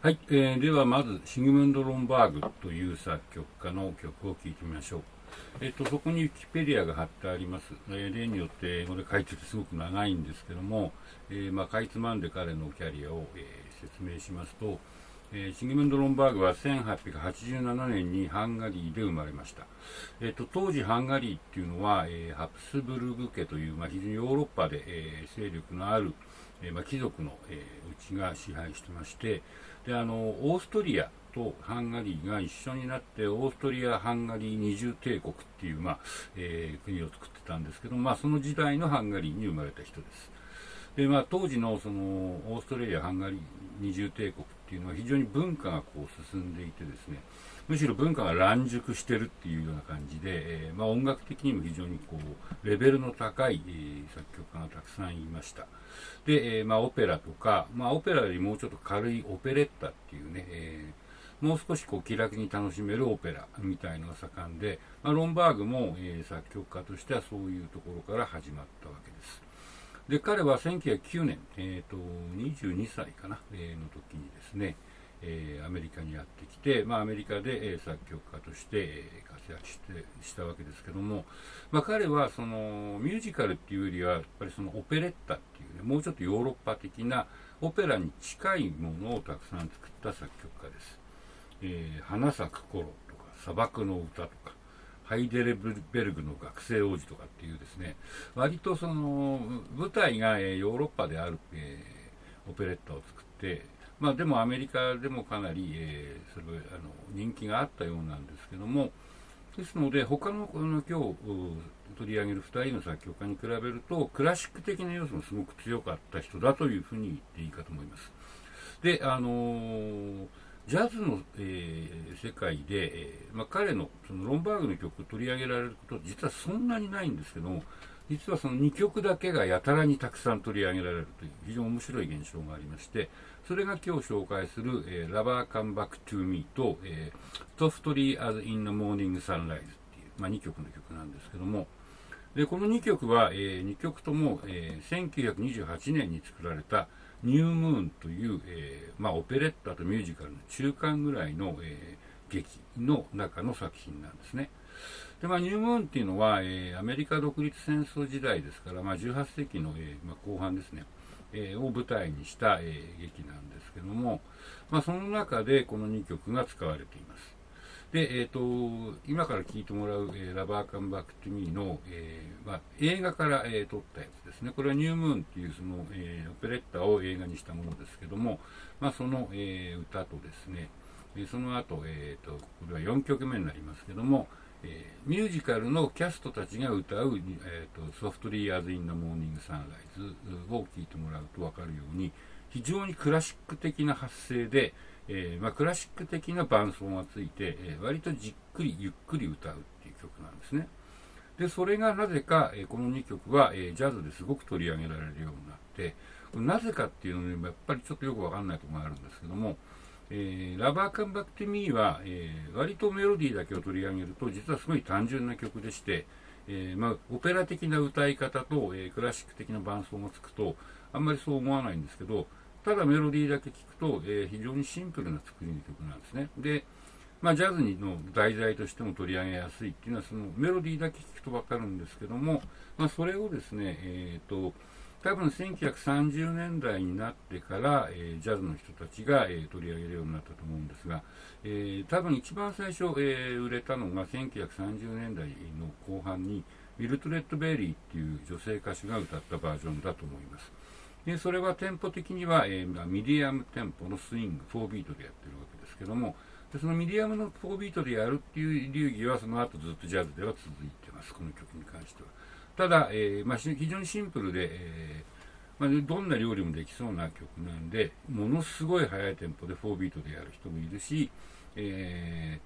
はい、えー、ではまずシグムンド・ロンバーグという作曲家の曲を聴いてみましょう。えっ、と、そこにウィキペディアが貼ってあります。えー、例によってこれ書いててすごく長いんですけども、えー、まあ、かいつまんで彼のキャリアを、え説明しますと、えシグムンド・ロンバーグは1887年にハンガリーで生まれました。えっ、と、当時ハンガリーっていうのは、えハプスブルグ家という、まあ、非常にヨーロッパで、え勢力のある、えまあ、貴族の、えうちが支配してまして、であのオーストリアとハンガリーが一緒になってオーストリア・ハンガリー二重帝国っていう、まあえー、国を作ってたんですけど、まあ、その時代のハンガリーに生まれた人です。でまあ、当時のそのオーストラリア・ハンガリー二重帝国っていうのは非常に文化がこう進んでいてですねむしろ文化が乱熟してるっていうような感じで、えー、まあ、音楽的にも非常にこうレベルの高い、えー、作曲家がたくさんいました。で、えー、まあ、オペラとか、まあ、オペラよりもうちょっと軽いオペレッタっていうね、えもう少しこう気楽に楽しめるオペラみたいのが盛んで、まあ、ロンバーグも、え作曲家としてはそういうところから始まったわけです。で彼は1909年、えーと、22歳かな、えの時にですねえー、アメリカにやってきて、まあ、アメリカで、えー、作曲家として、えー、活躍してしたわけですけども、まあ、彼はそのミュージカルっていうよりはやっぱりそのオペレッタっていうねもうちょっとヨーロッパ的なオペラに近いものをたくさん作った作曲家です。えー、花咲く頃とか砂漠の歌とかハイデレベルグの学生王子とかっていうですね割とその舞台が、え、ヨーロッパである、えー、オペレッタを作ってまあ、でもアメリカでもかなり、えー、それあの人気があったようなんですけどもですので他のこの今日取り上げる2人の作曲家に比べるとクラシック的な要素もすごく強かった人だというふうに言っていいかと思います。であのー、ジャズの、えー、世界で、えー、まあ、彼のそのロンバーグの曲を取り上げられること実はそんなにないんですけども実はその2曲だけがやたらにたくさん取り上げられるという非常に面白い現象がありましてそれが今日紹介する、えー、Lover Come Back to Me と、えー、Softly as in the Morning Sunrise っていう、まあ、2曲の曲なんですけども、でこの2曲は、えー、2曲とも、えー、1928年に作られたニュームーンという、えーまあ、オペレッタとミュージカルの中間ぐらいの、えー、劇の中の作品なんですね。でまあ、ニュームーンっていうのは、えー、アメリカ独立戦争時代ですから、まあ、18世紀の、えまあ、後半ですね。え、を舞台にした、え、劇なんですけども、まあ、その中でこの2曲が使われています。で、えーと、今から聴いてもらう「えー、 Lover Come Back to Me の」えーまあ、映画から、えー、撮ったやつですね。これは「ニュームーン」っていうその、えー、オペレッタを映画にしたものですけども、まあ、その、えー、歌とですねその後、えーとこれは4曲目になりますけどもえー、ミュージカルのキャストたちが歌う、えーと、 Softly as in a Morning Sunriseを聴いてもらうと分かるように非常にクラシック的な発声で、えー、まあ、クラシック的な伴奏がついて、えー、割とじっくりゆっくり歌うっていう曲なんですね。でそれがなぜか、えこの2曲は、えジャズですごく取り上げられるようになってなぜかっていうのにやっぱりちょっとよく分かんないところがあるんですけどもえー、ラバーカンバックティミーは、えー、割とメロディーだけを取り上げると実はすごい単純な曲でして、えー、まあ、オペラ的な歌い方と、えクラシック的な伴奏がつくとあんまりそう思わないんですけどただメロディーだけ聞くと、え非常にシンプルな作りの曲なんですねで、まあ、ジャズの題材としても取り上げやすいっていうのはそのメロディーだけ聞くと分かるんですけども、まあ、それをですね、えーと多分1930年代になってから、えー、ジャズの人たちが、えー、取り上げるようになったと思うんですが、えー、多分一番最初、え、売れたのが1930年代の後半にウィルトレッド・ベリーっていう女性歌手が歌ったバージョンだと思います。でそれはテンポ的には、えー、ミディアムテンポのスイング、4ビートでやってるわけですけども、でそのミディアムの4ビートでやるっていう流儀はその後ずっとジャズでは続いてます、この曲に関しては。ただ、えーまあ、非常にシンプルで、えまあ、どんな料理もできそうな曲なんで、ものすごい速いテンポで4ビートでやる人もいるし、え、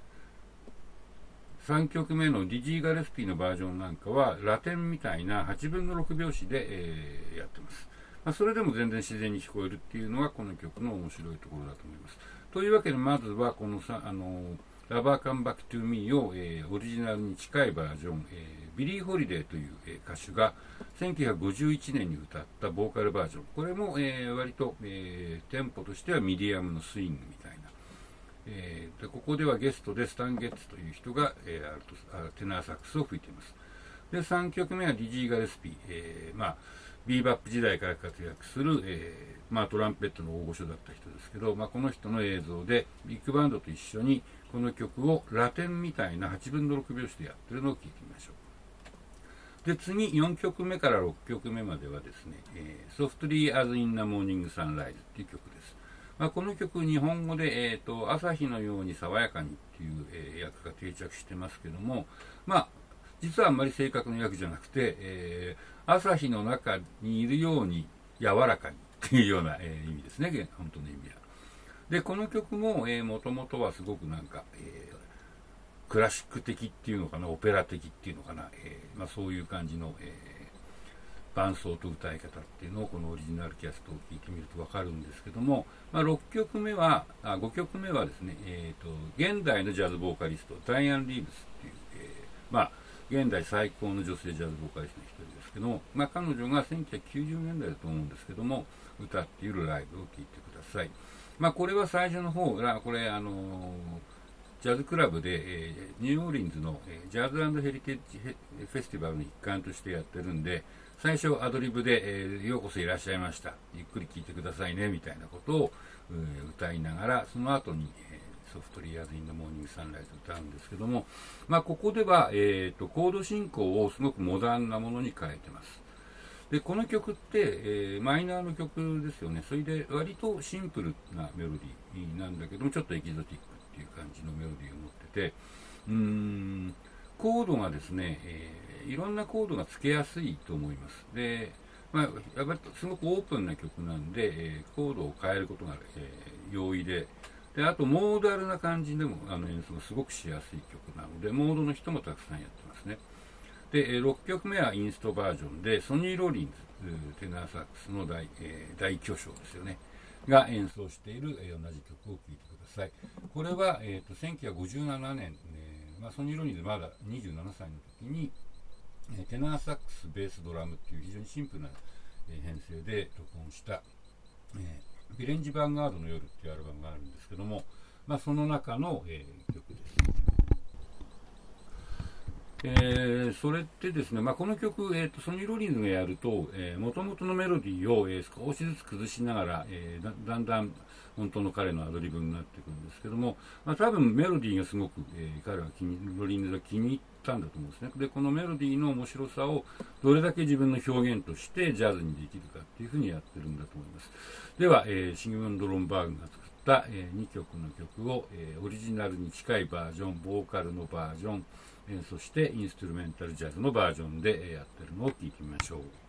3曲目のディジー・ガレスピーのバージョンなんかは、ラテンみたいな8分の6拍子で、えー、やってます。まあ、それでも全然自然に聞こえるっていうのがこの曲の面白いところだと思います。というわけで、まずはこのさ、あの Lover Come Back to Me を、えー、オリジナルに近いバージョン、えー、ビリー・ホリデーという、えー、歌手が1951年に歌ったボーカルバージョン。これも、えー、割と、えー、テンポとしてはミディアムのスイングみたいな。えー、でここではゲストでスタン・ゲッツという人が、えー、テナーサックスを吹いています。で、3曲目はディジー・ガレスピー。えー、まあ、ビーバップ時代から活躍する、えー、まあ、トランペットの大御所だった人ですけど、まあ、この人の映像でビッグバンドと一緒にこの曲をラテンみたいな8分の6拍子でやってるのを聴いてみましょう。で、次、4曲目から6曲目まではですね、えー、Softly as in the Morning Sunrise っていう曲です。まあ、この曲、日本語で、えーと、朝日のように爽やかにっていう、えー、訳が定着してますけども、まあ、実はあんまり正確な訳じゃなくて、えー、朝日の中にいるように柔らかにっていうような、えー、意味ですね、本当の意味は。で、この曲も、えー、もともとはすごくなんか、えー、クラシック的っていうのかな、オペラ的っていうのかな、えー、まあ、そういう感じの、え、伴奏と歌い方っていうのをこのオリジナルキャストを聴いてみるとわかるんですけども、まあ、6曲目は、あ5曲目はですね、えーと、現代のジャズボーカリスト、ダイアン・リーブスっていう、えー、まあ、現代最高の女性ジャズボーカリストの一人ですけども、まあ、彼女が1990年代だと思うんですけども、歌っているライブを聴いてください。まあ、これは最初の方が、これ、あのジャズクラブで、えー、ニューオーリンズの、え、ジャズヘリテージフェスティバルの一環としてやってるんで、最初アドリブで、えー、ようこそいらっしゃいました。ゆっくり聴いてくださいね、みたいなことを、えー、歌いながら、その後に、えー、 Softly as in the Morning Sunrise 歌うんですけども、まあ、ここでは、えーと、コード進行をすごくモダンなものに変えてます。でこの曲って、えー、マイナーの曲ですよね、それで割とシンプルなメロディーなんだけども、ちょっとエキゾティックっていう感じのメロディーを持ってて、うーん、コードがですね、えー、いろんなコードがつけやすいと思います。でまあ、やっぱりすごくオープンな曲なんで、えー、コードを変えることが、えー、容易で、であとモーダルな感じでもあの演奏がすごくしやすい曲なので、モードの人もたくさんやってますね。で、6曲目はインストバージョンで、ソニー・ローリンズ、テナーサックスの大,、えー、大巨匠ですよね、が演奏している、えー、同じ曲を聴いてください。これは、えーと、1957年、えーまあ、ソニー・ローリンズまだ27歳の時に、え、テナーサックス、ベース、ドラムっていう非常にシンプルな、え、編成で録音した、えー、ビレンジ・ヴァンガードの夜っていうアルバムがあるんですけども、まあ、その中の、えー、曲です。えー、それってですね、まあ、この曲、えーと、ソニー・ロリンズがやると、えー、元々のメロディーを、えー、少しずつ崩しながら、えー、だだんだん本当の彼のアドリブになっていくんですけども、まあ、多分メロディーがすごく、えー、彼は気にロリンズが気に入ったんだと思うんですね。で、このメロディーの面白さをどれだけ自分の表現としてジャズにできるかっていうふうにやってるんだと思います。では、えー、シグムンド・ロンバーグが作った、えー、2曲の曲を、えー、オリジナルに近いバージョン、ボーカルのバージョン、えそしてインストゥルメンタルジャズのバージョンでえやってるのを聴いてみましょう。